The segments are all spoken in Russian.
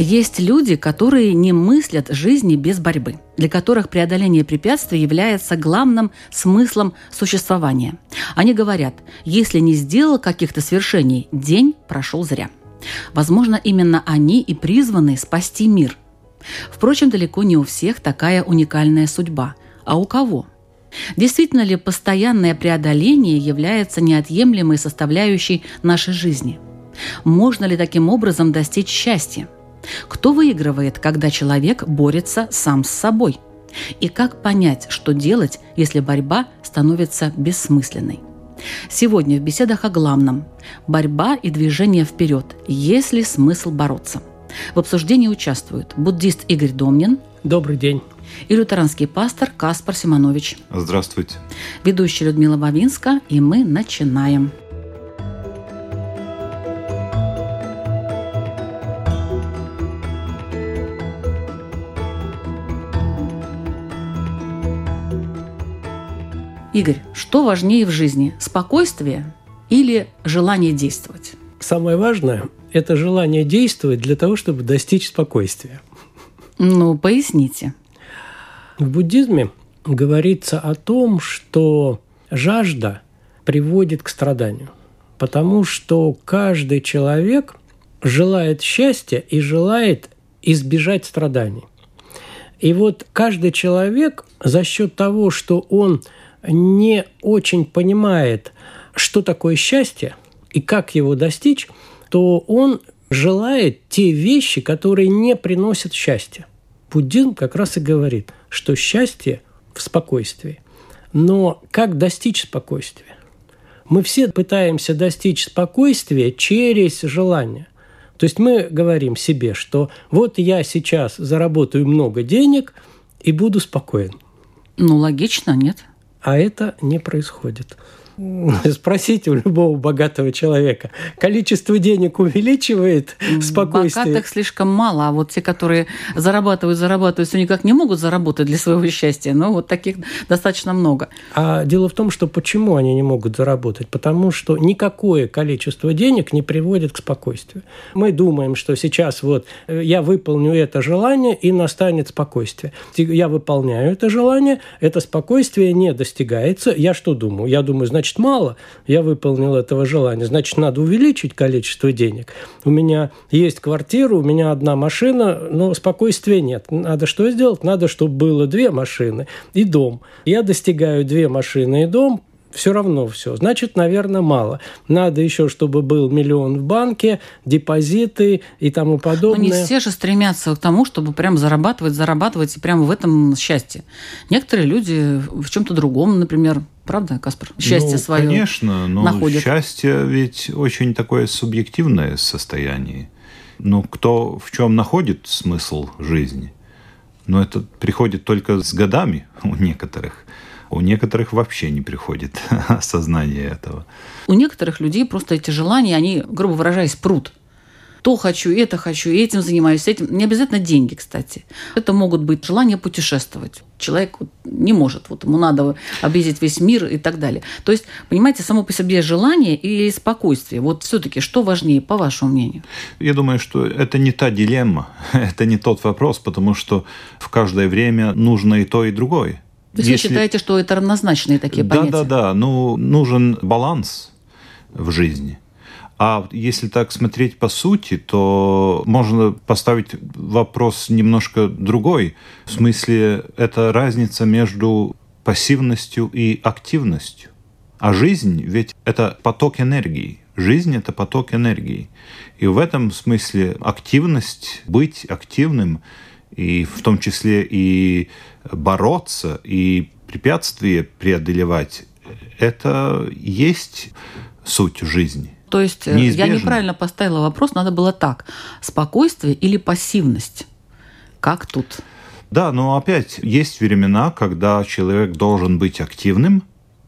Есть люди, которые не мыслят жизни без борьбы, для которых преодоление препятствий является главным смыслом существования. Они говорят, если не сделал каких-то свершений, день прошел зря. Возможно, именно они и призваны спасти мир. Впрочем, далеко не у всех такая уникальная судьба. А у кого? Действительно ли постоянное преодоление является неотъемлемой составляющей нашей жизни? Можно ли таким образом достичь счастья? Кто выигрывает, когда человек борется сам с собой? И как понять, что делать, если борьба становится бессмысленной? Сегодня в беседах о главном – борьба и движение вперед, есть ли смысл бороться? В обсуждении участвуют буддист Игорь Домнин Добрый день. и лютеранский пастор Каспар Симонович, Здравствуйте. ведущая Людмила Бавинска, и мы начинаем. Игорь, что важнее в жизни – спокойствие или желание действовать? Самое важное – это желание действовать для того, чтобы достичь спокойствия. Ну, поясните. В буддизме говорится о том, что жажда приводит к страданию, потому что каждый человек желает счастья и желает избежать страданий. И вот каждый человек за счет того, что он не очень понимает, что такое счастье и как его достичь, то он желает те вещи, которые не приносят счастья. Буддизм как раз и говорит, что счастье в спокойствии. Но как достичь спокойствия? Мы все пытаемся достичь спокойствия через желание. То есть мы говорим себе, что вот я сейчас заработаю много денег и буду спокоен. Ну, логично, нет? А это не происходит. Спросите у любого богатого человека. Количество денег увеличивает спокойствие? Богатых слишком мало, а вот те, которые зарабатывают, зарабатывают, все никак не могут заработать для своего счастья. Но вот таких достаточно много. А дело в том, что почему они не могут заработать? Потому что никакое количество денег не приводит к спокойствию. Мы думаем, что сейчас вот э, я выполню это желание и настанет спокойствие. Я выполняю это желание, это спокойствие не достигается. Я что думаю? Я думаю, значит, мало. Я выполнил этого желания. Значит, надо увеличить количество денег. У меня есть квартира, у меня одна машина, но спокойствия нет. Надо что сделать? Надо, чтобы было две машины и дом. Я достигаю две машины и дом, все равно все. Значит, наверное, мало. Надо еще, чтобы был миллион в банке, депозиты и тому Но подобное. не все же стремятся к тому, чтобы прям зарабатывать, зарабатывать и прямо в этом счастье. Некоторые люди в чем-то другом, например, правда, Каспар? Счастье ну, свое. Конечно, но находят. счастье ведь очень такое субъективное состояние. Ну, кто в чем находит смысл жизни? Но это приходит только с годами у некоторых. У некоторых вообще не приходит осознание этого. У некоторых людей просто эти желания, они, грубо выражаясь, прут. То хочу, это хочу, и этим занимаюсь, этим. Не обязательно деньги, кстати. Это могут быть желания путешествовать. Человек не может, вот ему надо объездить весь мир и так далее. То есть, понимаете, само по себе желание или спокойствие. Вот все-таки что важнее, по вашему мнению? Я думаю, что это не та дилемма, это не тот вопрос, потому что в каждое время нужно и то, и другое. То есть вы считаете, что это равнозначные такие да, понятия? Да, да, да. Ну, нужен баланс в жизни. А если так смотреть по сути, то можно поставить вопрос немножко другой. В смысле, это разница между пассивностью и активностью. А жизнь ведь это поток энергии. Жизнь это поток энергии. И в этом смысле активность, быть активным, и в том числе и бороться, и препятствия преодолевать, это есть суть жизни. То есть э, я Неизбежно. неправильно поставила вопрос, надо было так. Спокойствие или пассивность? Как тут? Да, но опять есть времена, когда человек должен быть активным,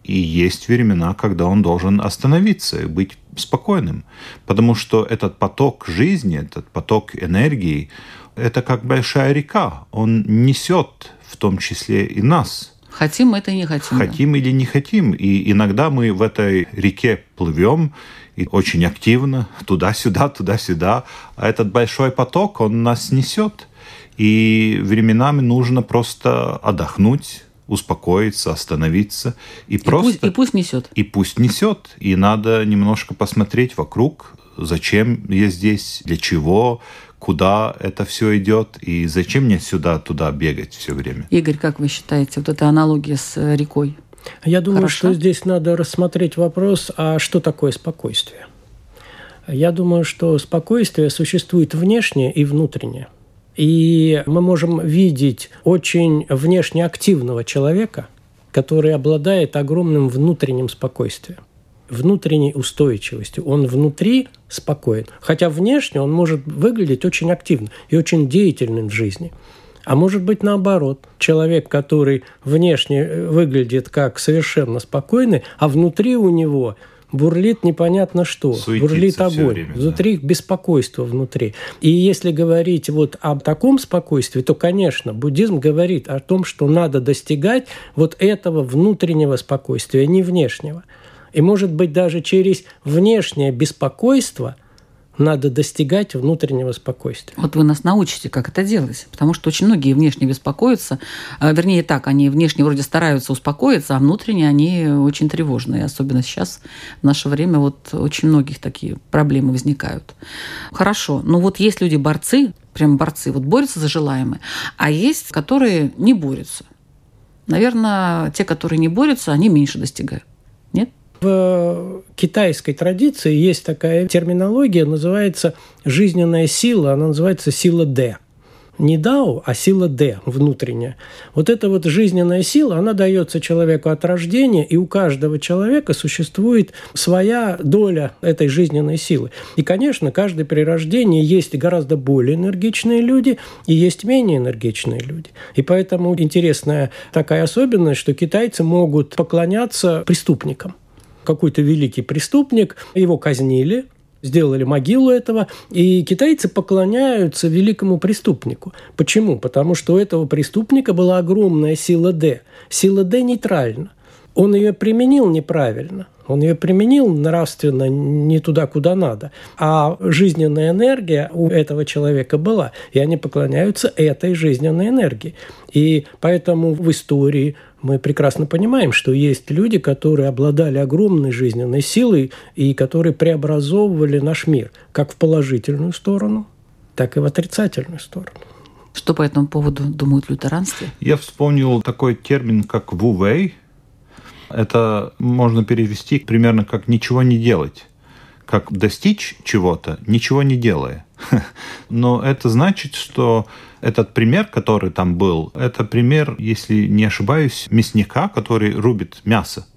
и есть времена, когда он должен остановиться и быть спокойным. Потому что этот поток жизни, этот поток энергии, это как большая река. Он несет в том числе и нас. Хотим мы это и не хотим. да. Хотим или не хотим. И иногда мы в этой реке плывем и очень активно туда-сюда, туда-сюда. А этот большой поток, он нас несет. И временами нужно просто отдохнуть, успокоиться, остановиться и, И просто пусть, и пусть несет. и пусть несет. И надо немножко посмотреть вокруг, зачем я здесь, для чего, куда это все идет, и зачем мне сюда-туда бегать все время. Игорь, как вы считаете, вот эта аналогия с э, рекой? Я думаю, Хорошо. что здесь надо рассмотреть вопрос, а что такое спокойствие? Я думаю, что спокойствие существует внешнее и внутреннее. И мы можем видеть очень внешне активного человека, который обладает огромным внутренним спокойствием, внутренней устойчивостью. Он внутри спокоен, хотя внешне он может выглядеть очень активно и очень деятельным в жизни. А может быть наоборот. Человек, который внешне э, выглядит как совершенно спокойный, а внутри у него бурлит непонятно что, Суетится бурлит огонь, время, да. внутри беспокойство внутри. И если говорить вот об таком спокойствии, то, конечно, буддизм говорит о том, что надо достигать вот этого внутреннего спокойствия, не внешнего. И, может быть, даже через внешнее беспокойство надо достигать внутреннего спокойствия. Вот вы нас научите, как это делать. Потому что очень многие внешне беспокоятся. А, Вернее, так, они внешне вроде стараются успокоиться, а внутренне они очень тревожные. Особенно сейчас, в наше время, вот очень многих такие проблемы возникают. Хорошо. Ну вот есть люди-борцы, прям борцы, вот борются за желаемое, а есть, которые не борются. Наверное, те, которые не борются, они меньше достигают. В китайской традиции есть такая терминология, называется жизненная сила, она называется сила Д. Не Дао, а сила Д, внутренняя. Вот эта вот жизненная сила, она дается человеку от рождения, и у каждого человека существует своя доля этой жизненной силы. И, конечно, каждый при рождении есть гораздо более энергичные люди и есть менее энергичные люди. И поэтому интересная такая особенность, что китайцы могут поклоняться преступникам какой-то великий преступник, его казнили, сделали могилу этого, и китайцы поклоняются великому преступнику. Почему? Потому что у этого преступника была огромная сила D. Сила D нейтральна. Он ее применил неправильно. Он ее применил нравственно не туда, куда надо. А жизненная энергия у этого человека была. И они поклоняются этой жизненной энергии. И поэтому в истории мы прекрасно понимаем, что есть люди, которые обладали огромной жизненной силой и которые преобразовывали наш мир как в положительную сторону, так и в отрицательную сторону. Что по этому поводу думают лютеранстве? Я вспомнил такой термин, как вувей. Это можно перевести примерно как «ничего не делать». Как достичь чего-то, ничего не делая. Но это значит, что этот пример, который там был, это пример, если не ошибаюсь, мясника, который рубит мясо.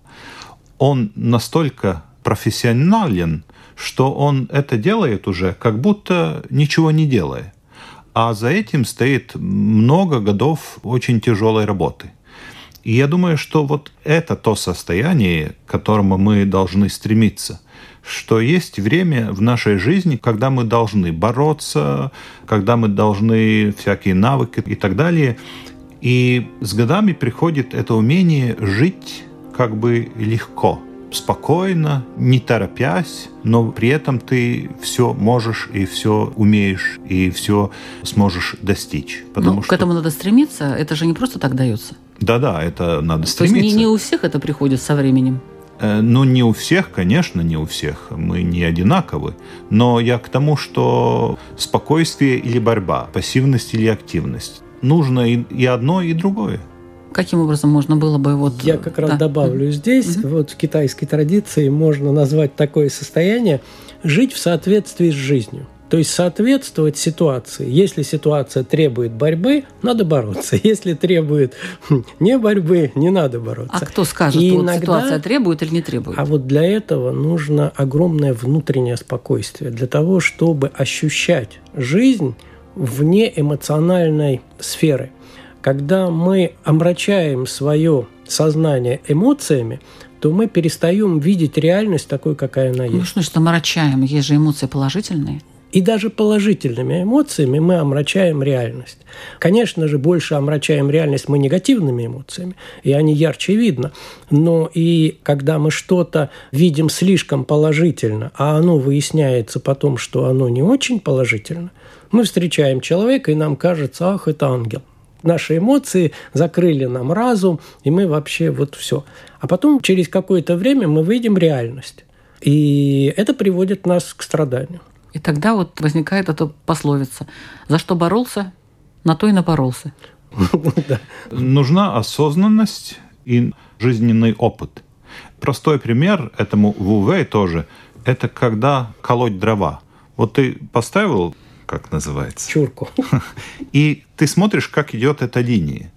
Он настолько профессионален, что он это делает уже, как будто ничего не делая. А за этим стоит много годов очень тяжелой работы. И я думаю, что вот это то состояние, к которому мы должны стремиться – что есть время в нашей жизни, когда мы должны бороться, когда мы должны всякие навыки и так далее. И с годами приходит это умение жить как бы легко, спокойно, не торопясь, но при этом ты все можешь и все умеешь и все сможешь достичь. Ну, к этому надо стремиться, это же не просто так дается. Да-да, это надо То есть стремиться. не, не у всех это приходит со временем. Э, Ну, не у всех, конечно, не у всех. Мы не одинаковы. Но я к тому, что спокойствие или борьба, пассивность или активность. Нужно и, и одно, и другое. Каким образом можно было бы вот... Я как раз да. добавлю здесь, вот в китайской традиции можно назвать такое состояние жить в соответствии с жизнью. То есть соответствовать ситуации. Если ситуация требует борьбы, надо бороться. Если требует не борьбы, не надо бороться. А кто скажет, И что вот иногда- ситуация требует или не требует? А вот для этого нужно огромное внутреннее спокойствие. Для того, чтобы ощущать жизнь вне эмоциональной сферы. Когда мы омрачаем свое сознание эмоциями, то мы перестаем видеть реальность такой, какая она есть. Ну что значит омрачаем? Есть же эмоции положительные. И даже положительными эмоциями мы омрачаем реальность. Конечно же, больше омрачаем реальность мы негативными эмоциями, и они ярче видно. Но и когда мы что-то видим слишком положительно, а оно выясняется потом, что оно не очень положительно, мы встречаем человека, и нам кажется, ах, это ангел. Наши эмоции закрыли нам разум, и мы вообще вот все. А потом через какое-то время мы выйдем реальность. И это приводит нас к страданию. И тогда вот возникает эта пословица «За что боролся, на то и напоролся». Нужна осознанность и жизненный опыт. Простой пример этому в УВ тоже – это когда колоть дрова. Вот ты поставил, как называется? Чурку. И ты смотришь, как идет эта линия.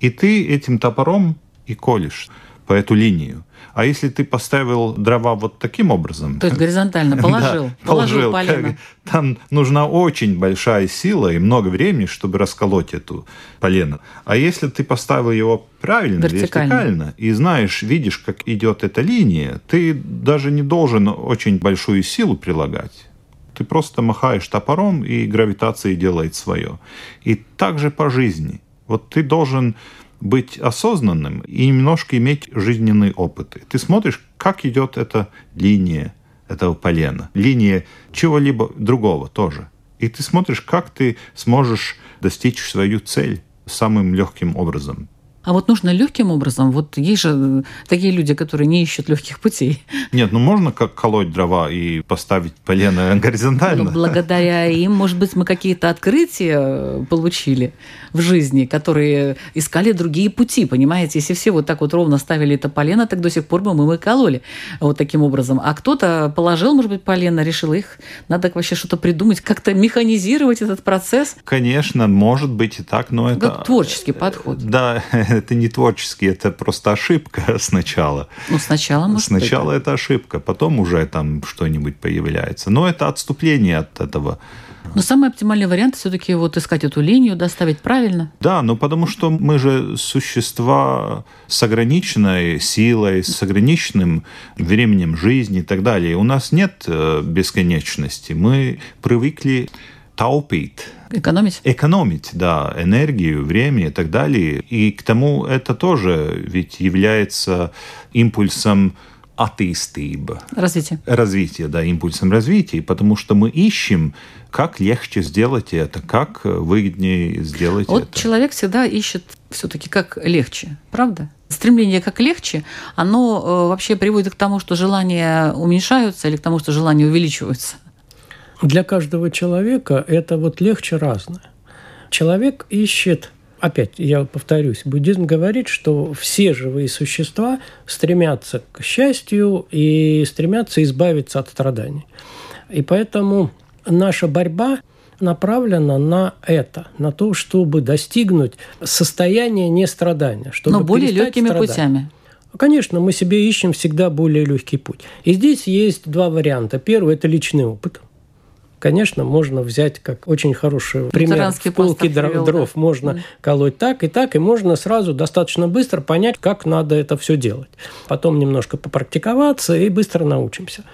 И ты этим топором и колешь по эту линию. А если ты поставил дрова вот таким образом... То есть горизонтально положил, да, положил, положил полено. Там нужна очень большая сила и много времени, чтобы расколоть эту полено. А если ты поставил его правильно, Вертикально. вертикально, и знаешь, видишь, как идет эта линия, ты даже не должен очень большую силу прилагать. Ты просто махаешь топором, и гравитация делает свое. И также по жизни. Вот ты должен быть осознанным и немножко иметь жизненный опыт. Ты смотришь, как идет эта линия этого полена, линия чего-либо другого тоже. И ты смотришь, как ты сможешь достичь свою цель самым легким образом. А вот нужно легким образом. Вот есть же такие люди, которые не ищут легких путей. Нет, ну можно как колоть дрова и поставить полено горизонтально. Но благодаря им, может быть, мы какие-то открытия получили в жизни, которые искали другие пути, понимаете? Если все вот так вот ровно ставили это полено, так до сих пор бы мы и кололи вот таким образом. А кто-то положил, может быть, полено, решил их, надо вообще что-то придумать, как-то механизировать этот процесс. Конечно, может быть и так, но это... Как творческий подход. Да, это не творческий, это просто ошибка сначала. Ну, сначала, может Сначала быть. это ошибка, потом уже там что-нибудь появляется. Но это отступление от этого. Но самый оптимальный вариант все-таки вот искать эту линию, доставить правильно. Да, ну потому что мы же существа с ограниченной силой, с ограниченным временем жизни и так далее. У нас нет э, бесконечности. Мы привыкли таупить, Экономить? экономить, да, энергию, время и так далее. И к тому это тоже ведь является импульсом атеистыба. Развитие. Развитие, да, импульсом развития, потому что мы ищем, как легче сделать это, как выгоднее сделать Вот это. человек всегда ищет все-таки как легче, правда? Стремление как легче, оно э, вообще приводит к тому, что желания уменьшаются или к тому, что желания увеличиваются. Для каждого человека это вот легче разное. Человек ищет, опять я повторюсь, буддизм говорит, что все живые существа стремятся к счастью и стремятся избавиться от страданий. И поэтому наша борьба направлена на это, на то, чтобы достигнуть состояния нестрадания. Чтобы Но более легкими страдать. путями. Конечно, мы себе ищем всегда более легкий путь. И здесь есть два варианта. Первый – это личный опыт. Конечно, можно взять как очень хороший пример. В полке дров, дров да. можно Мгм. колоть так и так, и можно сразу достаточно быстро понять, как надо это все делать. Потом немножко попрактиковаться и быстро научимся.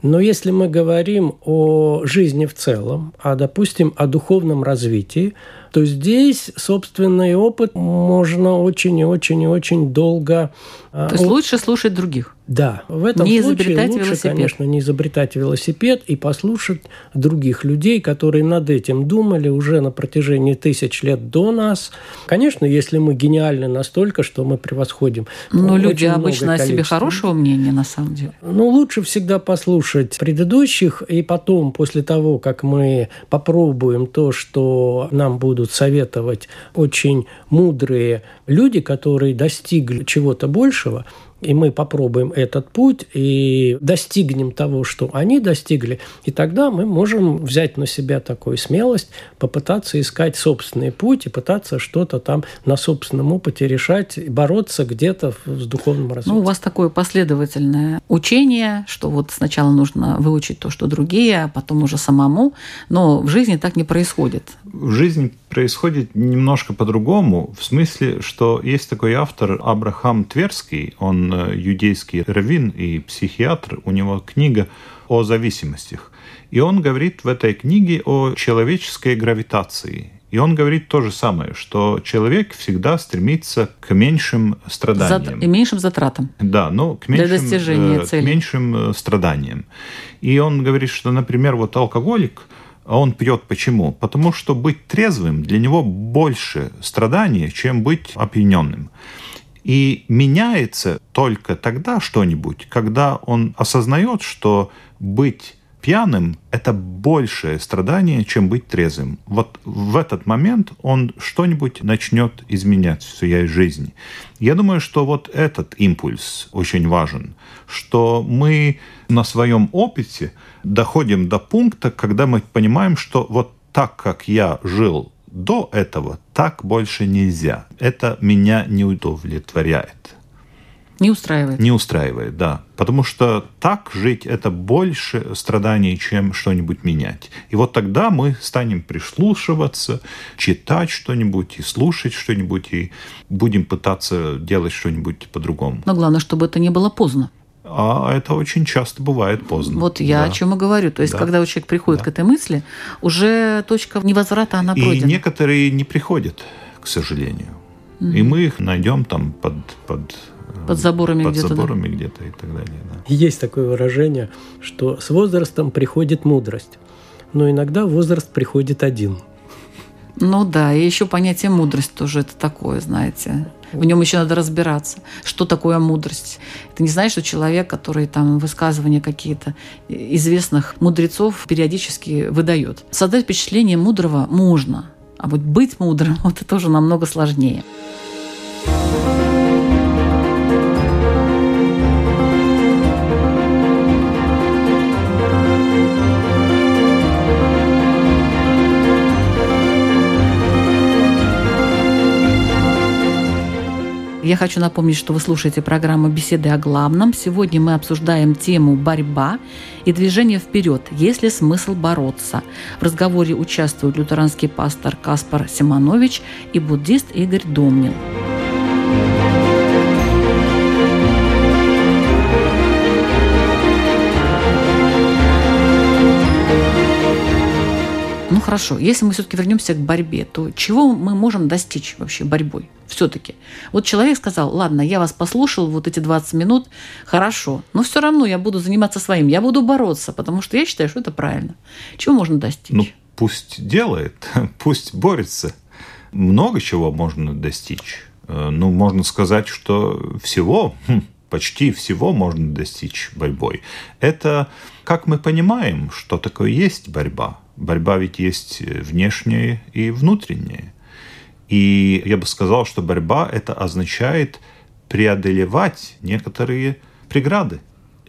Но если мы говорим о жизни в целом, а, допустим, о духовном развитии, то здесь собственный опыт можно очень и очень и очень долго... а, То есть лучше слушать других. да, в этом Не случае изобретать лучше, велосипед. конечно, не изобретать велосипед и послушать других людей, которые над этим думали уже на протяжении тысяч лет до нас. Конечно, если мы гениальны настолько, что мы превосходим. Но очень люди обычно о себе хорошего мнения, на самом деле. Ну, лучше всегда послушать предыдущих, и потом, после того, как мы попробуем то, что нам будут советовать очень мудрые люди, которые достигли чего-то большего, и мы попробуем этот путь и достигнем того, что они достигли, и тогда мы можем взять на себя такую смелость, попытаться искать собственный путь и пытаться что-то там на собственном опыте решать, бороться где-то с духовным развитием. Ну, у вас такое последовательное учение, что вот сначала нужно выучить то, что другие, а потом уже самому, но в жизни так не происходит. В жизни происходит немножко по-другому, в смысле, что есть такой автор Абрахам Тверский, он э, юдейский раввин и психиатр, у него книга о зависимостях. И он говорит в этой книге о человеческой гравитации. И он говорит то же самое, что человек всегда стремится к меньшим страданиям. И меньшим затратам. Да, но к меньшим, Для достижения э, цели. к меньшим э, страданиям. И он говорит, что, например, вот алкоголик, он пьет почему? Потому что быть трезвым для него больше страданий, чем быть опьяненным. И меняется только тогда что-нибудь, когда он осознает, что быть пьяным – это большее страдание, чем быть трезвым. Вот в этот момент он что-нибудь начнет изменять в своей жизни. Я думаю, что вот этот импульс очень важен, что мы на своем опыте доходим до пункта, когда мы понимаем, что вот так, как я жил до этого, так больше нельзя. Это меня не удовлетворяет. Не устраивает. Не устраивает, да. Потому что так жить – это больше страданий, чем что-нибудь менять. И вот тогда мы станем прислушиваться, читать что-нибудь и слушать что-нибудь, и будем пытаться делать что-нибудь по-другому. Но главное, чтобы это не было поздно. А это очень часто бывает поздно. Вот я да. о чем и говорю. То есть, да. когда человек приходит да. к этой мысли, уже точка невозврата, она пройдена. И некоторые не приходят, к сожалению. Угу. И мы их найдем там под, под под заборами под где-то. Под заборами да? где-то и так далее. Да. Есть такое выражение, что с возрастом приходит мудрость, но иногда возраст приходит один. Ну да, и еще понятие мудрость тоже это такое, знаете. В нем еще надо разбираться, что такое мудрость. Это не значит, что человек, который там высказывания какие-то известных мудрецов периодически выдает. Создать впечатление мудрого можно, а вот быть мудрым вот это тоже намного сложнее. Я хочу напомнить, что вы слушаете программу «Беседы о главном». Сегодня мы обсуждаем тему «Борьба и движение вперед. Есть ли смысл бороться?». В разговоре участвуют лютеранский пастор Каспар Симонович и буддист Игорь Домнин. Ну хорошо, если мы все-таки вернемся к борьбе, то чего мы можем достичь вообще борьбой? Все-таки. Вот человек сказал, ладно, я вас послушал вот эти 20 минут, хорошо, но все равно я буду заниматься своим, я буду бороться, потому что я считаю, что это правильно. Чего можно достичь? Ну, пусть делает, пусть борется. Много чего можно достичь. Э, ну, можно сказать, что всего, хм, почти всего можно достичь борьбой. Это как мы понимаем, что такое есть борьба – Борьба ведь есть внешняя и внутренняя. И я бы сказал, что борьба это означает преодолевать некоторые преграды.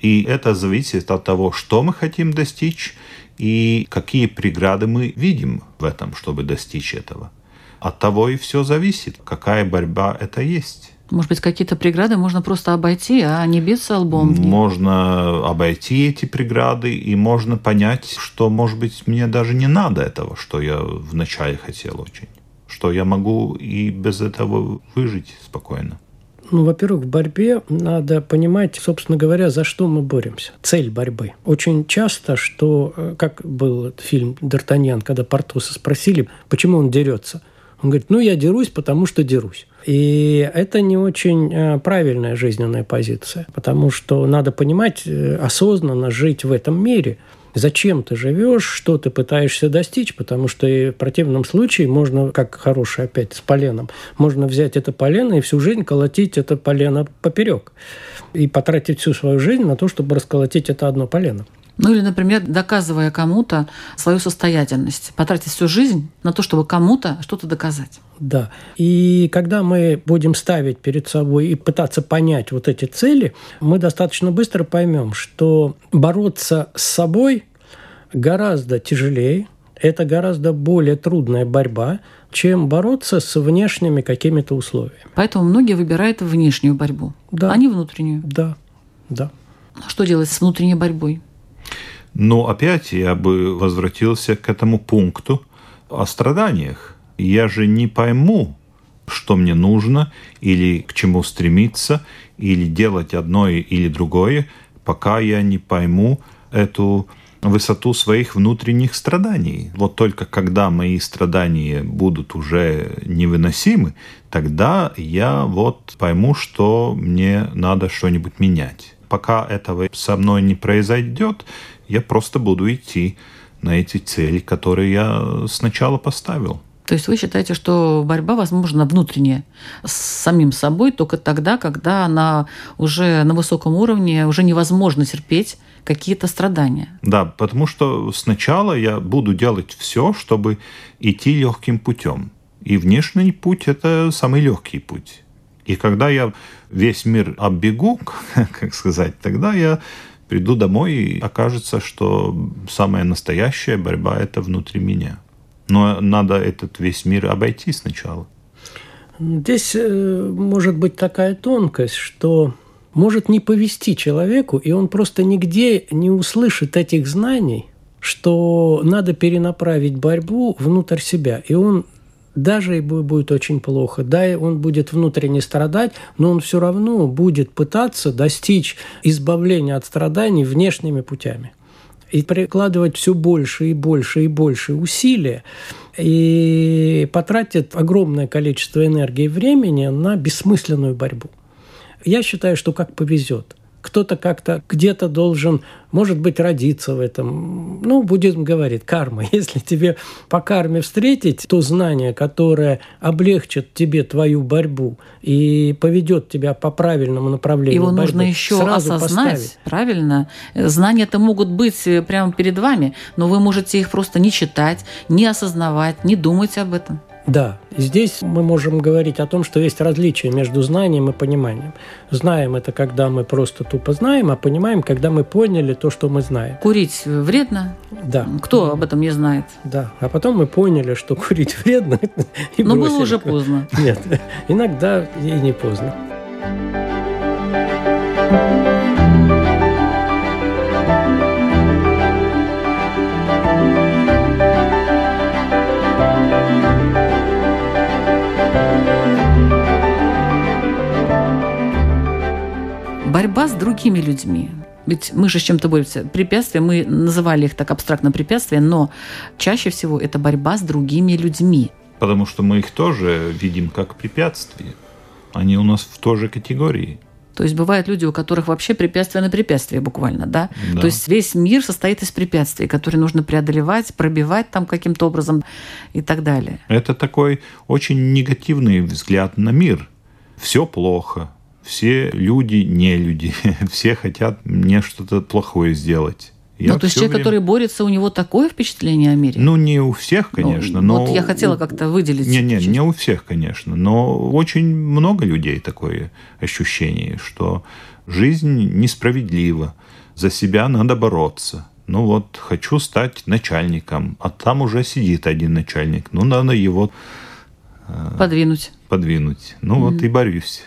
И это зависит от того, что мы хотим достичь и какие преграды мы видим в этом, чтобы достичь этого. От того и все зависит, какая борьба это есть. Может быть, какие-то преграды можно просто обойти, а не биться лбом? Можно обойти эти преграды, и можно понять, что, может быть, мне даже не надо этого, что я вначале хотел очень. Что я могу и без этого выжить спокойно. Ну, во-первых, в борьбе надо понимать, собственно говоря, за что мы боремся. Цель борьбы. Очень часто, что, э, как был фильм «Д'Артаньян», когда Портоса спросили, почему он дерется. Он говорит, ну, я дерусь, потому что дерусь. И это не очень э, правильная жизненная позиция, потому что надо понимать, э, осознанно жить в этом мире. Зачем ты живешь, что ты пытаешься достичь, потому что в противном случае можно, как хороший опять с поленом, можно взять это полено и всю жизнь колотить это полено поперек и потратить всю свою жизнь на то, чтобы расколотить это одно полено. Ну или, например, доказывая кому-то свою состоятельность, потратить всю жизнь на то, чтобы кому-то что-то доказать. Да. И когда мы будем ставить перед собой и пытаться понять вот эти цели, мы достаточно быстро поймем, что бороться с собой гораздо тяжелее, это гораздо более трудная борьба, чем бороться с внешними какими-то условиями. Поэтому многие выбирают внешнюю борьбу, Да. а не внутреннюю. Да, да. Что делать с внутренней борьбой? Но опять я бы возвратился к этому пункту о страданиях. Я же не пойму, что мне нужно, или к чему стремиться, или делать одно или другое, пока я не пойму эту высоту своих внутренних страданий. Вот только когда мои страдания будут уже невыносимы, тогда я вот пойму, что мне надо что-нибудь менять. Пока этого со мной не произойдет, я просто буду идти на эти цели, которые я сначала поставил. То есть вы считаете, что борьба возможна внутренняя с самим собой только тогда, когда она уже на высоком уровне, уже невозможно терпеть какие-то страдания. Да, потому что сначала я буду делать все, чтобы идти легким путем. И внешний путь – это самый легкий путь. И когда я весь мир оббегу, как сказать, тогда я приду домой и окажется, что самая настоящая борьба – это внутри меня. Но надо этот весь мир обойти сначала. Здесь э, может быть такая тонкость, что может не повести человеку, и он просто нигде не услышит этих знаний, что надо перенаправить борьбу внутрь себя. И он даже ему будет очень плохо, да, и он будет внутренне страдать, но он все равно будет пытаться достичь избавления от страданий внешними путями. И прикладывать все больше и больше и больше усилия, и потратит огромное количество энергии и времени на бессмысленную борьбу. Я считаю, что как повезет. Кто-то как-то где-то должен, может быть, родиться в этом. Ну, буддизм говорит, карма. Если тебе по карме встретить то знание, которое облегчит тебе твою борьбу и поведет тебя по правильному направлению Его борьбы, нужно еще осознать, поставить. правильно? Знания-то могут быть э, прямо перед вами, но вы можете их просто не читать, не осознавать, не думать об этом. Да, здесь мы можем говорить о том, что есть различие между знанием и пониманием. Знаем это, когда мы просто тупо знаем, а понимаем, когда мы поняли то, что мы знаем. Курить вредно? Да. Кто об этом не знает? Да. А потом мы поняли, что курить вредно. И Но было уже поздно. Нет, иногда и не поздно. Другими людьми. Ведь мы же с чем-то боремся. Препятствия, мы называли их так абстрактно препятствия, но чаще всего это борьба с другими людьми. Потому что мы их тоже видим как препятствие. Они у нас в той же категории. То есть бывают люди, у которых вообще препятствия на препятствие буквально, да? Да. То есть весь мир состоит из препятствий, которые нужно преодолевать, пробивать там каким-то образом и так далее. Это такой очень негативный взгляд на мир. Все плохо, все люди не люди, все хотят мне что-то плохое сделать. Я ну, то есть человек, время- который борется, у него такое впечатление о мире? Ну, не у всех, Ну, конечно, но... Вот я хотела как-то выделить. Не, не, не у всех, конечно, но очень много людей такое ощущение, что жизнь несправедлива, за себя надо бороться. Ну вот, хочу стать начальником, а там уже сидит один начальник, ну надо его Подвинуть. подвинуть. Ну вот и борюсь.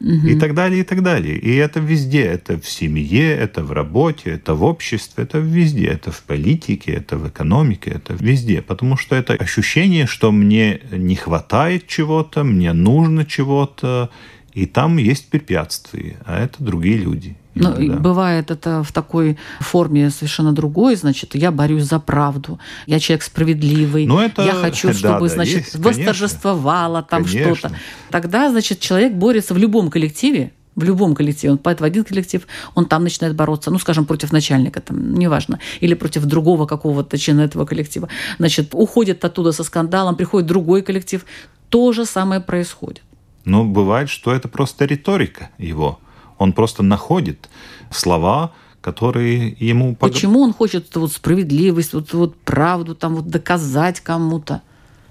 И так далее, и так далее. И это везде. Это в семье, это в работе, это в обществе, это везде. Это в политике, это в экономике, это везде. Потому что это ощущение, что мне не хватает чего-то, мне нужно чего-то, и там есть препятствия, а это другие люди. Ну, иногда. бывает это в такой форме совершенно другой, значит, я борюсь за правду, я человек справедливый, Ну, это- я хочу, да, чтобы, да, значит, есть, восторжествовало там что-то. Тогда, значит, человек борется в любом коллективе, в любом коллективе. Он попадает в один коллектив, он там начинает бороться, ну, скажем, против начальника, там, неважно, или против другого какого-то члена этого коллектива. Значит, уходит оттуда со скандалом, приходит другой коллектив. То же самое происходит. Но бывает, что это просто риторика его. Он просто находит слова, которые ему... Почему он хочет вот справедливость, вот, вот правду там вот доказать кому-то?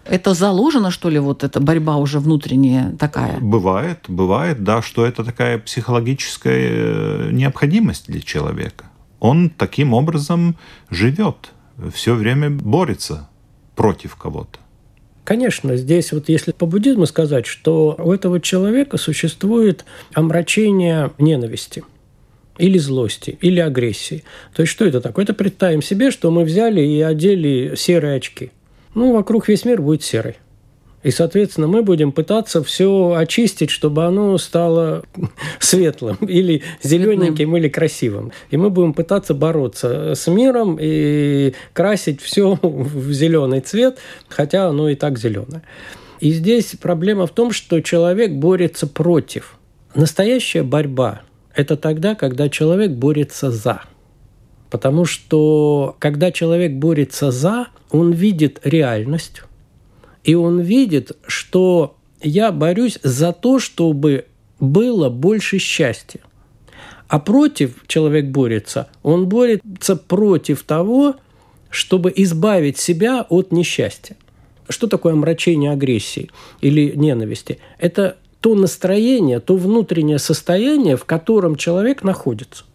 Это заложено, что ли, вот эта борьба уже внутренняя такая? Бывает, бывает, да, что это такая психологическая э, необходимость для человека. Он таким образом живет, все время борется против кого-то. Конечно, здесь вот если по буддизму сказать, что у этого человека существует омрачение ненависти или злости, или агрессии. То есть что это такое? Это представим себе, что мы взяли и одели серые очки. Ну, вокруг весь мир будет серый. И, соответственно, мы будем пытаться все очистить, чтобы оно стало светлым или зелененьким или красивым. И мы будем пытаться бороться с миром и красить все в зеленый цвет, хотя оно и так зеленое. И здесь проблема в том, что человек борется против. Настоящая борьба – это тогда, когда человек борется за. Потому что когда человек борется за, он видит реальность, и он видит, что я борюсь за то, чтобы было больше счастья. А против человек борется, он борется против того, чтобы избавить себя от несчастья. Что такое омрачение агрессии или ненависти? Это то настроение, то внутреннее состояние, в котором человек находится.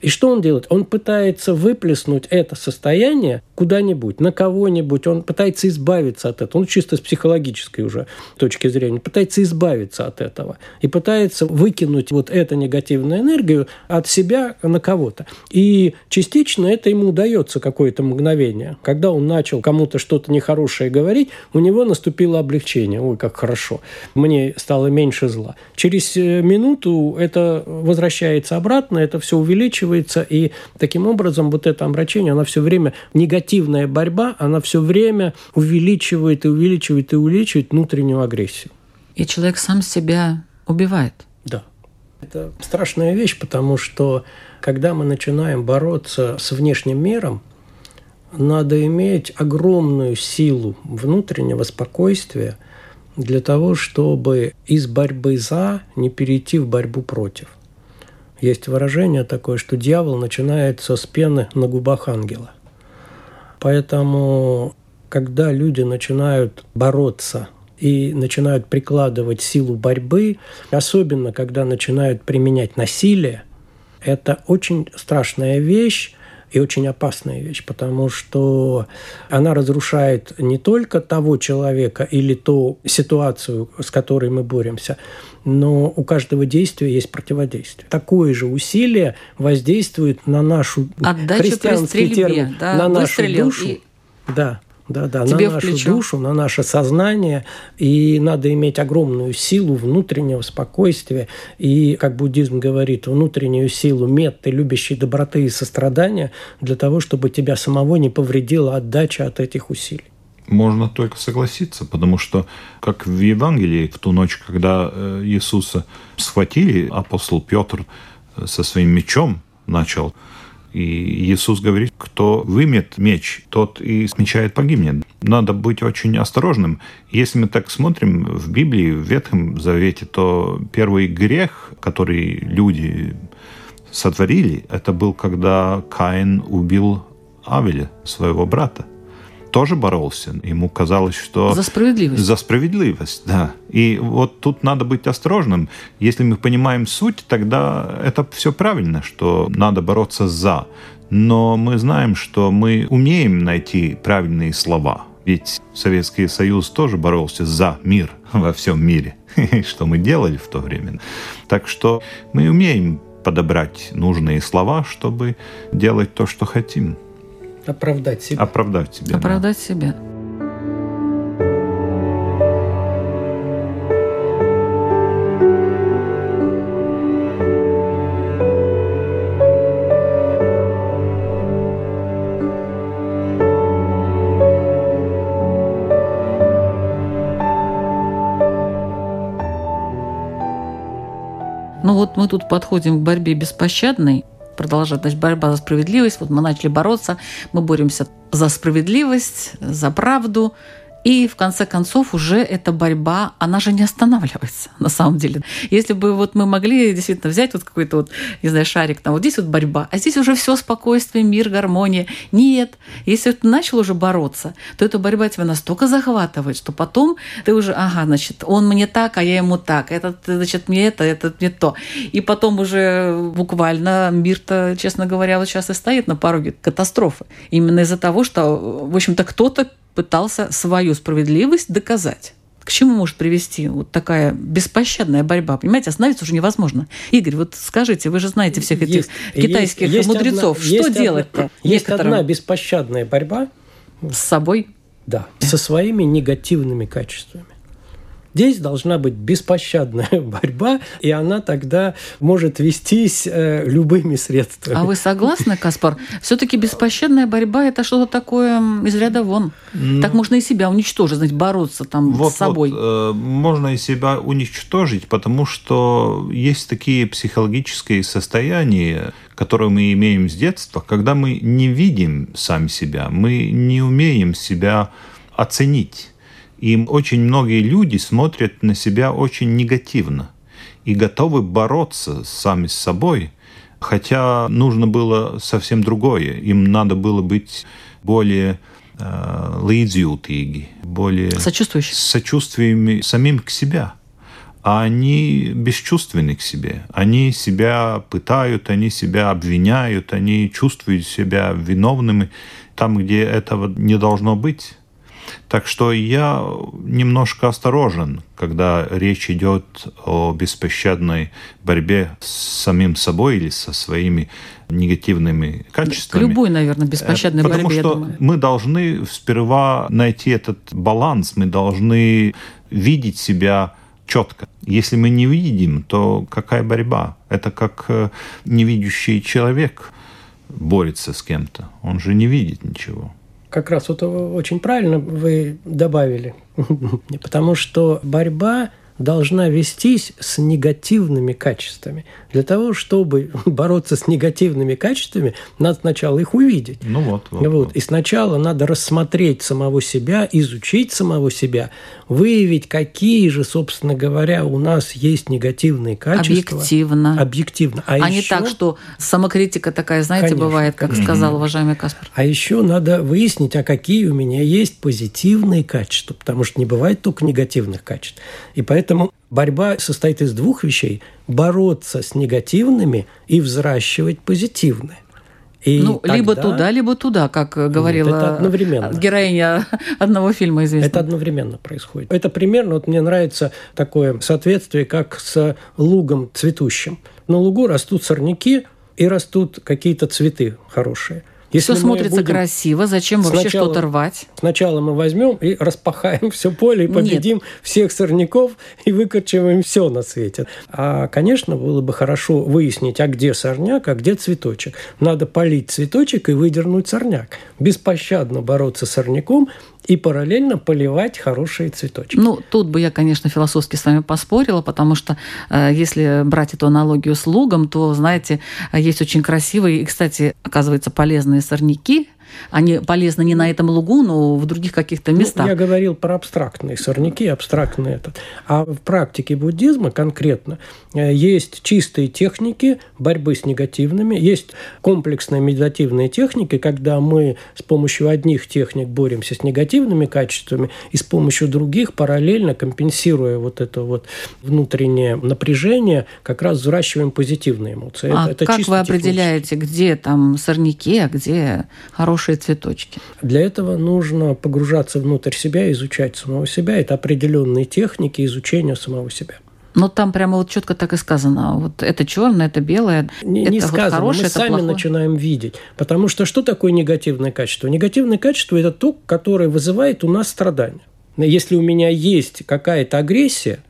И что он делает? Он пытается выплеснуть это состояние куда-нибудь, на кого-нибудь. Он пытается избавиться от этого. Он чисто с психологической уже точки зрения. Пытается избавиться от этого. И пытается выкинуть вот эту негативную энергию от себя на кого-то. И частично это ему удается какое-то мгновение. Когда он начал кому-то что-то нехорошее говорить, у него наступило облегчение. Ой, как хорошо. Мне стало меньше зла. Через э, минуту это возвращается обратно, это все увеличивается, и таким образом вот это омрачение, она все время, негативная борьба, она все время увеличивает и увеличивает и увеличивает внутреннюю агрессию. И человек сам себя убивает. Да. Это страшная вещь, потому что когда мы начинаем бороться с внешним миром, надо иметь огромную силу внутреннего спокойствия для того, чтобы из борьбы за не перейти в борьбу против. Есть выражение такое, что дьявол начинается с пены на губах ангела. Поэтому, когда люди начинают бороться и начинают прикладывать силу борьбы, особенно когда начинают применять насилие, это очень страшная вещь, и очень опасная вещь, потому что она разрушает не только того человека или ту ситуацию, с которой мы боремся, но у каждого действия есть противодействие. Такое же усилие воздействует на нашу Отдача при христианский стрельбе, термин, да, на нашу душу. и- Да, да, да, Тебе на в нашу плечо. душу, на наше сознание. И надо иметь огромную силу внутреннего спокойствия. И, как буддизм говорит, внутреннюю силу метты, любящей доброты и сострадания для того, чтобы тебя самого не повредила отдача от этих усилий. Можно только согласиться, потому что, как в Евангелии, в ту ночь, когда э, Иисуса схватили, апостол Петр э, со своим мечом начал, и Иисус говорит, кто вымет меч, тот и с меча и погибнет. Надо быть очень осторожным. Если мы так смотрим в Библии, в Ветхом Завете, то первый грех, который люди сотворили, это был, когда Каин убил Авеля, своего брата тоже боролся. Ему казалось, что... За справедливость. За справедливость, да. И вот тут надо быть осторожным. Если мы понимаем суть, тогда это все правильно, что надо бороться за. Но мы знаем, что мы умеем найти правильные слова. Ведь Советский Союз тоже боролся за мир во всем мире, что мы делали в то время. Так что мы умеем подобрать нужные слова, чтобы делать то, что хотим. Оправдать себя. Оправдать себя. да. Оправдать себя. Ну вот мы тут подходим к борьбе беспощадной, продолжать, значит, борьба за справедливость. Вот мы начали бороться, мы боремся за справедливость, за правду. И в конце концов уже эта борьба, она же не останавливается на самом деле. Если бы вот мы могли действительно взять вот какой-то вот, не знаю, шарик, там вот здесь вот борьба, а здесь уже все спокойствие, мир, гармония. Нет, если ты начал уже бороться, то эта борьба тебя настолько захватывает, что потом ты уже, ага, значит, он мне так, а я ему так, этот, значит, мне это, этот мне то. И потом уже буквально мир-то, честно говоря, вот сейчас и стоит на пороге катастрофы. Именно из-за того, что, в общем-то, кто-то пытался свою справедливость доказать. К чему может привести вот такая беспощадная борьба? Понимаете, остановиться уже невозможно. Игорь, вот скажите, вы же знаете всех этих Есть- китайских есть- мудрецов. что есть одна- делать-то? Есть некоторым одна беспощадная борьба, с собой? да, со своими негативными качествами. Здесь должна быть беспощадная борьба, и она тогда может вестись э, любыми средствами. А вы согласны, Каспар? Все-таки беспощадная борьба это что-то такое из ряда вон. Так можно и себя уничтожить, знаете, бороться там Вот, с собой. вот, э, можно и себя уничтожить, потому что есть такие психологические состояния, которые мы имеем с детства, когда мы не видим сами себя, мы не умеем себя оценить. И очень многие люди смотрят на себя очень негативно и готовы бороться сами с собой, хотя нужно было совсем другое. Им надо было быть более э, līdzjūtīgi, более Сочувствующий. с сочувствием самим к себе. А они бесчувственны к себе. Они себя пытают, они себя обвиняют, они чувствуют себя виновными там, где этого не должно быть. Так что я немножко осторожен, когда речь идет о беспощадной борьбе с самим собой или со своими негативными К качествами. любой, наверное, беспощадной Э, Потому борьбе, я что мы должны сперва найти этот баланс, мы должны видеть себя четко. Если мы не видим, то какая борьба? Это как э, невидящий человек борется с кем-то. Он же не видит ничего. Как раз вот очень правильно вы добавили, потому что борьба должна вестись с негативными качествами. Для того, чтобы бороться с негативными качествами, надо сначала их увидеть. Ну вот. вот, Вот. вот. И сначала надо рассмотреть самого себя, изучить самого себя, выявить, какие же, собственно говоря, у нас есть негативные качества. Объективно. Объективно. А, А, не еще, так, что самокритика такая, знаете, Конечно, бывает, как конечно. сказал уважаемый Каспар. а еще надо выяснить, а какие у меня есть позитивные качества, потому что не бывает только негативных качеств. И поэтому борьба состоит из двух вещей. Бороться с негативными и взращивать позитивные. И Ну, либо тогда- туда, либо туда, как э, говорила это одновременно. героиня одного фильма известного. Это одновременно происходит. Это примерно, вот мне нравится такое соответствие, как с лугом цветущим. На лугу растут сорняки и растут какие-то цветы хорошие. Все мы смотрится будем- красиво, зачем вообще Сначала- что-то рвать? Сначала мы возьмем и распахаем все поле, и Нет. победим всех сорняков и выкорчеваем все на свете. А, конечно, было бы хорошо выяснить, а где сорняк, а где цветочек. Надо полить цветочек и выдернуть сорняк. Беспощадно бороться с сорняком и параллельно поливать хорошие цветочки. Ну, тут бы я, конечно, философски с вами поспорила, потому что э, если брать эту аналогию с лугом, то, знаете, есть очень красивые и, кстати, оказывается, полезные сорняки. Они полезны не на этом лугу, но в других каких-то Ну, местах. я говорил про абстрактные сорняки, абстрактный этот. А в практике буддизма конкретно э, есть чистые техники борьбы с негативными, есть комплексные медитативные техники, когда мы с помощью одних техник боремся с негативными качествами и с помощью других параллельно компенсируя вот это вот внутреннее напряжение, как раз взращиваем позитивные эмоции. а это, как вы определяете, где там сорняки, а где хорошие цветочки? Для этого нужно погружаться внутрь себя, изучать самого себя. Это определенные техники изучения самого себя. Ну, там прямо вот четко так и сказано. Вот это черное, это белое, Не, это не вот сказано, хорошее, мы это сами плохое. начинаем видеть. Потому что что такое негативное качество? Негативное качество – это то, которое вызывает у нас страдания. Но Если у меня есть какая-то агрессия,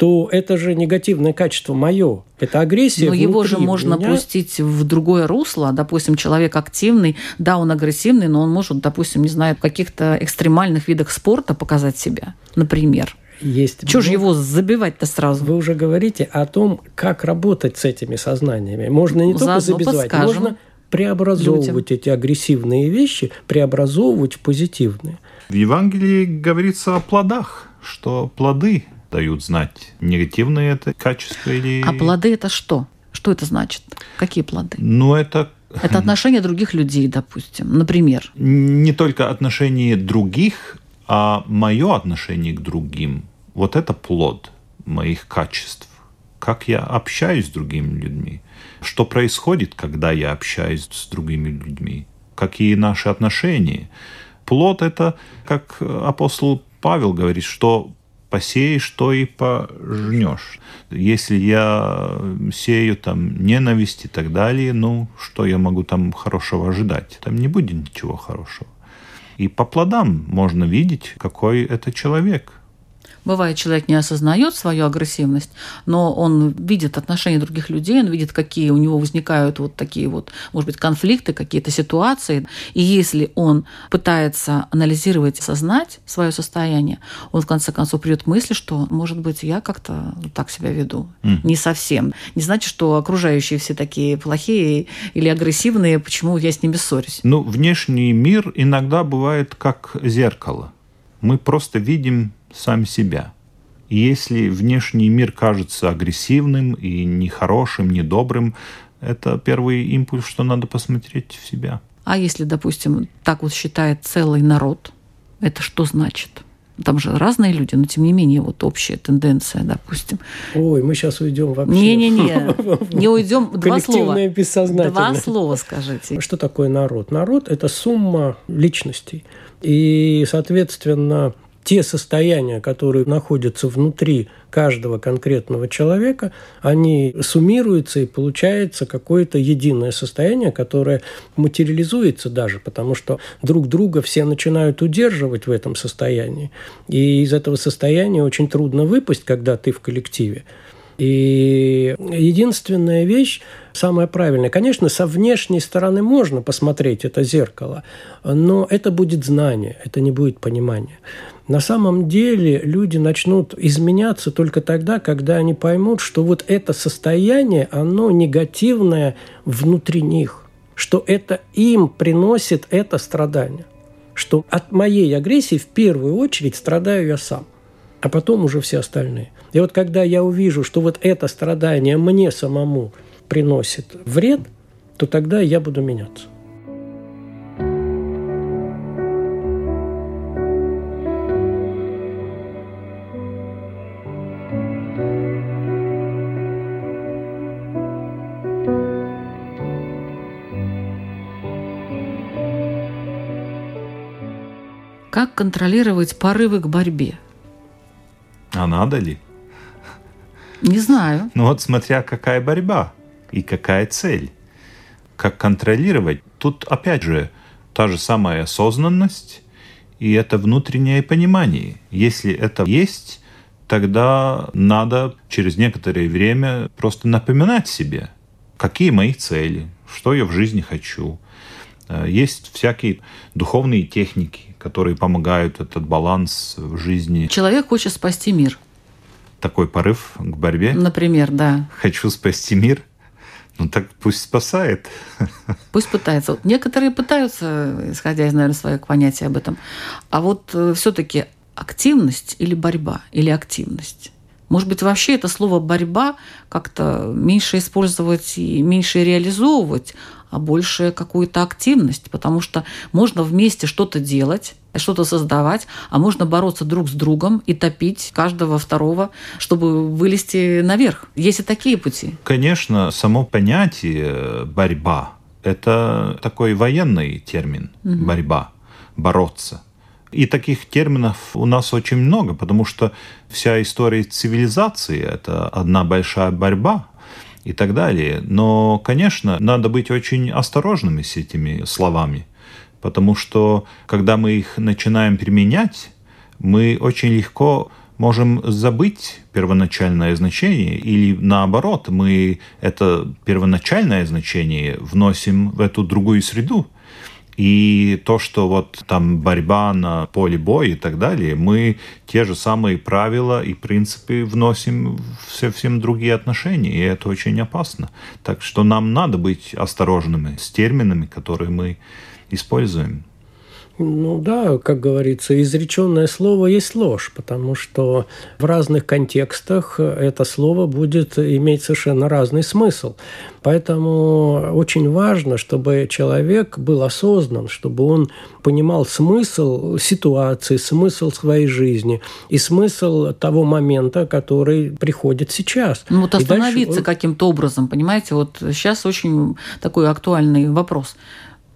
то это же негативное качество мое. Это агрессия Но его же можно меня. пустить в другое русло. Допустим, человек активный, да, он агрессивный, но он может, допустим, не знаю, в каких-то экстремальных видах спорта показать себя, например. Есть Чего же его забивать-то сразу? Вы уже говорите о том, как работать с этими сознаниями. Можно не только Заодно забивать, подскажем. можно преобразовывать эти агрессивные вещи, преобразовывать в позитивные. В Евангелии говорится о плодах, что плоды дают знать, негативные это качества или... А плоды это что? Что это значит? Какие плоды? Ну, это Это отношение других людей, допустим. Например, не только отношение других, а мое отношение к другим. Вот это плод моих качеств. Как я общаюсь с другими людьми. Что происходит, когда я общаюсь с другими людьми. Какие наши отношения. Плод – это, как апостол Павел говорит, что посеешь, то и пожнешь. Если я сею там ненависть и так далее, ну, что я могу там хорошего ожидать? Там не будет ничего хорошего. И по плодам можно видеть, какой это человек. Бывает, человек не осознает свою агрессивность, но он видит отношения других людей, он видит, какие у него возникают вот такие вот, может быть, конфликты, какие-то ситуации. И если он пытается анализировать, осознать свое состояние, он в конце концов придет к мысли, что, может быть, я как-то так себя веду. Мгм. Не совсем. Не значит, что окружающие все такие плохие или агрессивные, почему я с ними ссорюсь. Ну, внешний мир иногда бывает как зеркало. Мы просто видим сами себя. И если внешний мир кажется агрессивным и нехорошим, недобрым, это первый импульс, что надо посмотреть в себя. А если, допустим, так вот считает целый народ, это что значит? Там же разные люди, но тем не менее вот общая тенденция, допустим. Ой, мы сейчас уйдем вообще. Не-не-не, не уйдем. Два слова. Коллективное бессознательное. Два слова скажите. Что такое народ? Народ – это сумма личностей. И, соответственно, те состояния, которые находятся внутри каждого конкретного человека, они суммируются и получается какое-то единое состояние, которое материализуется даже, потому что друг друга все начинают удерживать в этом состоянии. И из этого состояния очень трудно выпасть, когда ты в коллективе. И единственная вещь, самая правильная, конечно, со внешней стороны можно посмотреть это зеркало, но это будет знание, это не будет понимание. На самом деле люди начнут изменяться только тогда, когда они поймут, что вот это состояние, оно негативное внутри них, что это им приносит это страдание, что от моей агрессии в первую очередь страдаю я сам, а потом уже все остальные. И вот когда я увижу, что вот это страдание мне самому приносит вред, то тогда я буду меняться. Контролировать порывы к борьбе? А надо ли? Не знаю. Ну вот смотря какая борьба и какая цель. Как контролировать? Тут опять же та же самая осознанность и это внутреннее понимание. Если это есть, тогда надо через некоторое время просто напоминать себе, какие мои цели, что я в жизни хочу. Э, Есть всякие духовные техники, которые помогают этот баланс в жизни. Человек хочет спасти мир. Такой порыв к борьбе. Например, да. Хочу спасти мир. Ну так пусть спасает. Пусть пытается. Вот некоторые пытаются, исходя из, наверное, своих понятий об этом. А вот все-таки активность или борьба, или активность? Может быть, вообще это слово борьба как-то меньше использовать и меньше реализовывать, а больше какую-то активность, потому что можно вместе что-то делать, что-то создавать, а можно бороться друг с другом и топить каждого второго, чтобы вылезти наверх. Есть и такие пути. Конечно, само понятие борьба – это такой военный термин – борьба, бороться. И таких терминов у нас очень много, потому что вся история цивилизации – это одна большая борьба и так далее. Но, конечно, надо быть очень осторожными с этими словами, потому что, когда мы их начинаем применять, мы очень легко можем забыть первоначальное значение, или наоборот, мы это первоначальное значение вносим в эту другую среду. И то, что вот там борьба на поле боя и так далее, мы те же самые правила и принципы вносим в совсем другие отношения, и это очень опасно. Так что нам надо быть осторожными с терминами, которые мы используем. Ну да, как говорится, изреченное слово есть ложь, потому что в разных контекстах это слово будет иметь совершенно разный смысл. Поэтому очень важно, чтобы человек был осознан, чтобы он понимал смысл ситуации, смысл своей жизни и смысл того момента, который приходит сейчас. Ну вот остановиться он- каким-то образом, понимаете, вот сейчас очень такой актуальный вопрос.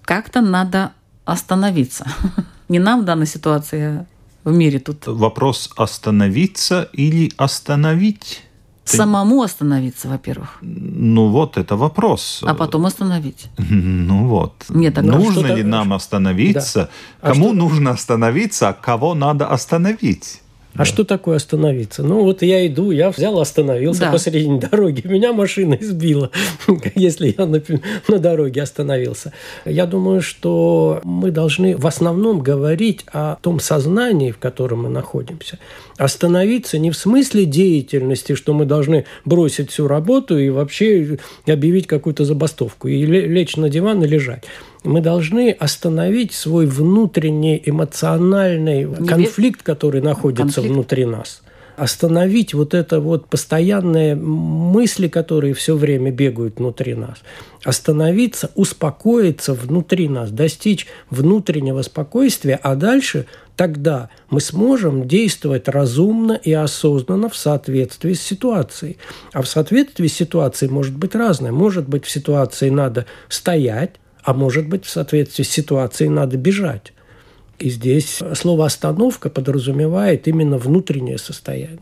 Как-то надо остановиться. Не нам в данной ситуации, а в мире тут. Вопрос остановиться или остановить? Ты- Самому остановиться, во-первых, Ну вот, это вопрос. а потом остановить. Ну вот. Мне так Ну, нужно ли нам остановиться? А Кому что- нужно остановиться, а кого надо остановить? А что такое остановиться? Ну, вот я иду, я взял, остановился Да. посредине дороги. Меня машина избила, если я на, на дороге остановился. Я думаю, что мы должны в основном говорить о том сознании, в котором мы находимся. Остановиться не в смысле деятельности, что мы должны бросить всю работу и вообще объявить какую-то забастовку, и ле- лечь на диван и лежать. Мы должны остановить свой внутренний эмоциональный ве- конфликт, который находится Конфликт. внутри нас. Остановить вот это вот постоянные мысли, которые все время бегают внутри нас. Остановиться, успокоиться внутри нас, достичь внутреннего спокойствия, а дальше тогда мы сможем действовать разумно и осознанно в соответствии с ситуацией. А в соответствии с ситуацией может быть разное. Может быть, в ситуации надо стоять, а может быть, в соответствии с ситуацией надо бежать. И здесь слово «остановка» подразумевает именно внутреннее состояние.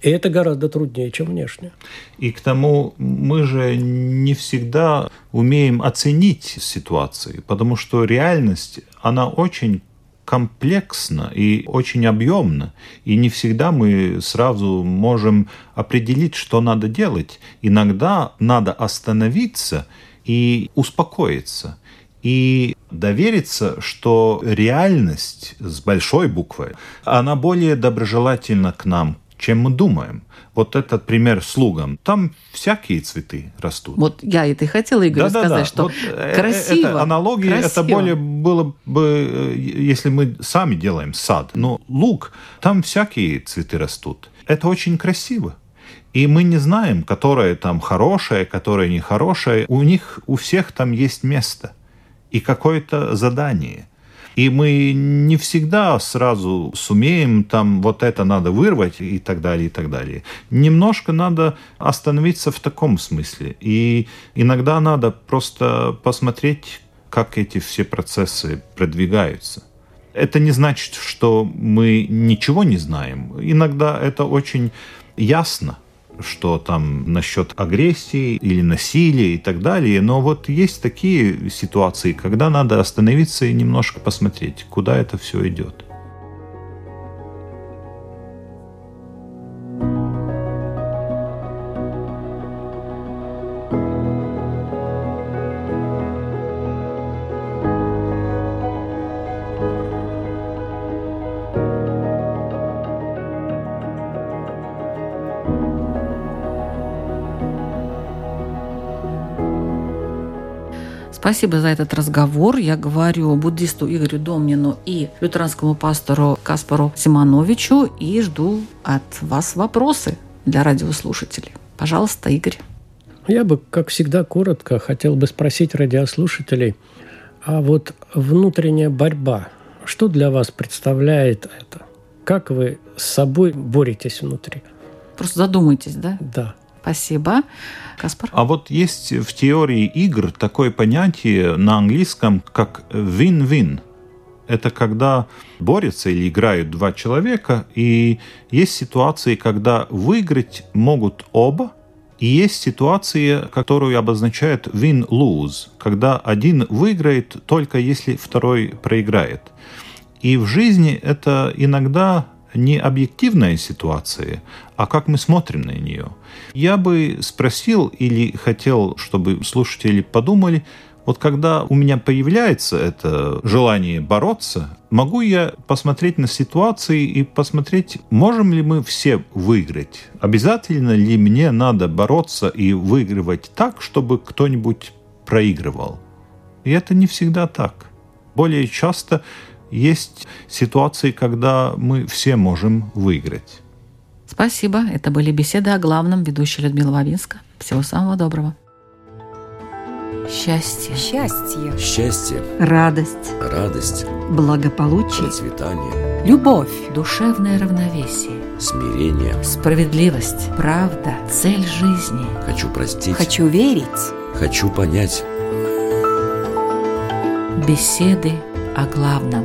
И это гораздо труднее, чем внешнее. И к тому мы же не всегда умеем оценить ситуацию, потому что реальность, она очень комплексна и очень объемна, и не всегда мы сразу можем определить, что надо делать. Иногда надо остановиться и успокоиться, и довериться, что реальность с большой буквы, она более доброжелательна к нам, чем мы думаем. Вот этот пример с лугом. Там всякие цветы растут. Вот я это и хотела, Игорь, Да-да-да. сказать, что Вот, э, красиво. Это аналогия, это красиво. более было бы, э, если мы сами делаем сад. Но луг, там всякие цветы растут. Это очень красиво. И мы не знаем, которое там хорошее, которое нехорошее. У них, у всех там есть место и какое-то задание. И мы не всегда сразу сумеем там вот это надо вырвать и так далее, и так далее. Немножко надо остановиться в таком смысле. И иногда надо просто посмотреть, как эти все процессы продвигаются. Это не значит, что мы ничего не знаем. Иногда это очень ясно что там насчет агрессии или насилия и так далее. Но вот есть такие ситуации, когда надо остановиться и немножко посмотреть, куда это все идет. Спасибо за этот разговор. Я говорю буддисту Игорю Домнину и лютеранскому пастору Каспару Симоновичу и жду от вас вопросы для радиослушателей. Пожалуйста, Игорь. Я бы, как всегда, коротко хотел бы спросить радиослушателей, а вот внутренняя борьба, что для вас представляет это? Как вы с собой боретесь внутри? Просто задумайтесь, да? Да. Спасибо. Каспар? А вот есть в теории игр такое понятие на английском, как win-win. Это когда борются или играют два человека, и есть ситуации, когда выиграть могут оба, и есть ситуации, которую обозначают win-lose, когда один выиграет только если второй проиграет. И в жизни это иногда не объективная ситуация, а как мы смотрим на нее. Я бы спросил или хотел, чтобы слушатели подумали, Вот когда у меня появляется это желание бороться, могу я посмотреть на ситуации и посмотреть, можем ли мы все выиграть? Обязательно ли мне надо бороться и выигрывать так, чтобы кто-нибудь проигрывал? И это не всегда так. Более часто есть ситуации, когда мы все можем выиграть. Спасибо. Это были беседы о главном. Ведущая Людмила Вавинска. Всего самого доброго. Счастье. Счастье. Счастье, Радость. радость, Благополучие. процветание, Любовь. Душевное равновесие. смирение. Справедливость. Правда. Цель жизни. Хочу простить, Хочу верить. хочу понять. Беседы о главном.